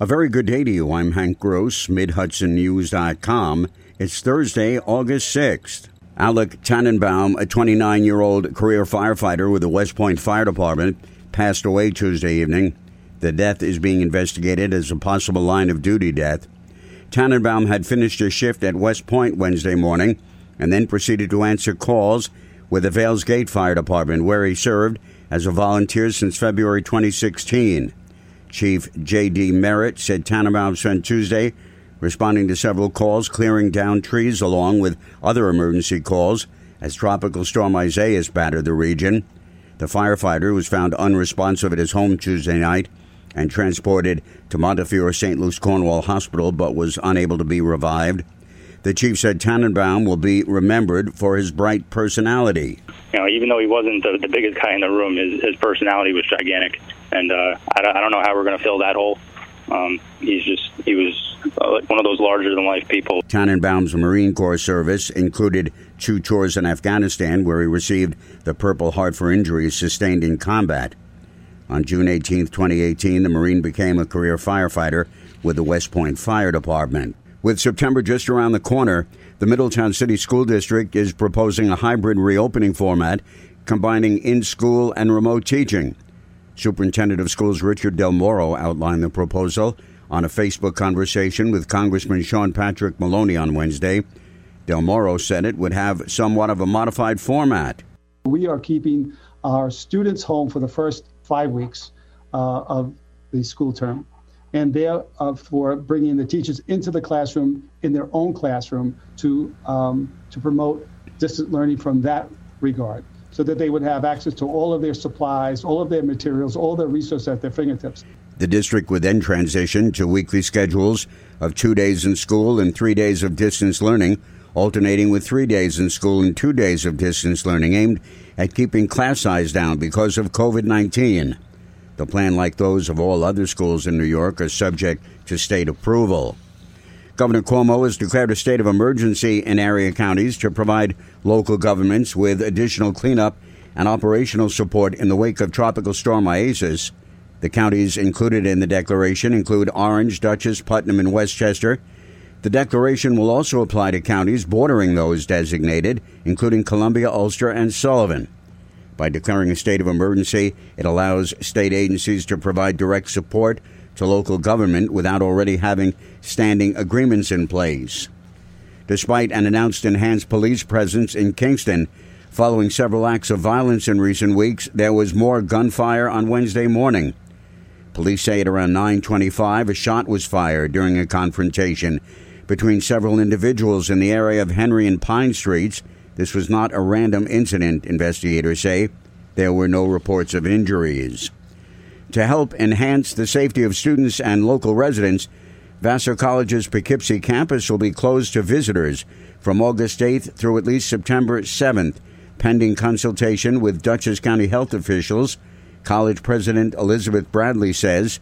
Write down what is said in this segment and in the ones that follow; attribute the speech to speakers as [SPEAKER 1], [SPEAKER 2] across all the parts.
[SPEAKER 1] A very good day to you. I'm Hank Gross, MidHudsonNews.com. It's Thursday, August 6th. Alec Tannenbaum, a 29 year old career firefighter with the West Point Fire Department, passed away Tuesday evening. The death is being investigated as a possible line of duty death. Tannenbaum had finished his shift at West Point Wednesday morning and then proceeded to answer calls with the Vails Gate Fire Department, where he served as a volunteer since February 2016. Chief J.D. Merritt said Tannenbaum spent Tuesday responding to several calls, clearing down trees along with other emergency calls as Tropical Storm Isaias battered the region. The firefighter was found unresponsive at his home Tuesday night and transported to Montefiore St. Luke's Cornwall Hospital but was unable to be revived. The chief said Tannenbaum will be remembered for his bright personality.
[SPEAKER 2] You know, even though he wasn't the, the biggest guy in the room, his, his personality was gigantic and uh, I, don't, know how we're going to fill that hole. Um, he's just he was uh, one of those larger than life people.
[SPEAKER 1] Tannenbaum's Marine Corps service included two tours in Afghanistan, where he received the Purple Heart for injuries sustained in combat. On June 18, 2018, the Marine became a career firefighter with the West Point Fire Department. With September just around the corner, the Middletown City School District is proposing a hybrid reopening format combining in school and remote teaching. Superintendent of Schools Richard Del Moro outlined the proposal on a Facebook conversation with Congressman Sean Patrick Maloney on Wednesday. Del Moro said it would have somewhat of a modified format.
[SPEAKER 3] We are keeping our students home for the first five weeks uh, of the school term, and therefore bringing the teachers into the classroom in their own classroom to um, to promote distant learning from that regard so that they would have access to all of their supplies, all of their materials, all their resources at their fingertips.
[SPEAKER 1] The district would then transition to weekly schedules of two days in school and three days of distance learning, alternating with three days in school and two days of distance learning, aimed at keeping class size down because of COVID 19. The plan, like those of all other schools in New York, are subject to state approval. Governor Cuomo has declared a state of emergency in area counties to provide local governments with additional cleanup and operational support in the wake of Tropical Storm Isaias. The counties included in the declaration include Orange, Dutchess, Putnam, and Westchester. The declaration will also apply to counties bordering those designated, including Columbia, Ulster, and Sullivan. By declaring a state of emergency, it allows state agencies to provide direct support to local government without already having standing agreements in place. Despite an announced enhanced police presence in Kingston, following several acts of violence in recent weeks, there was more gunfire on Wednesday morning. Police say at around 9:25 a shot was fired during a confrontation between several individuals in the area of Henry and Pine Streets. This was not a random incident, investigators say. There were no reports of injuries to help enhance the safety of students and local residents, Vassar College's Poughkeepsie campus will be closed to visitors from August 8th through at least September 7th, pending consultation with Dutchess County health officials. College President Elizabeth Bradley says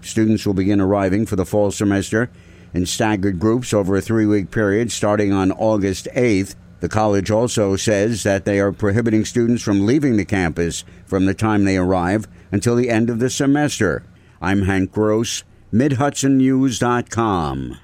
[SPEAKER 1] students will begin arriving for the fall semester in staggered groups over a three week period starting on August 8th. The college also says that they are prohibiting students from leaving the campus from the time they arrive until the end of the semester. I'm Hank Gross, MidHudsonNews.com.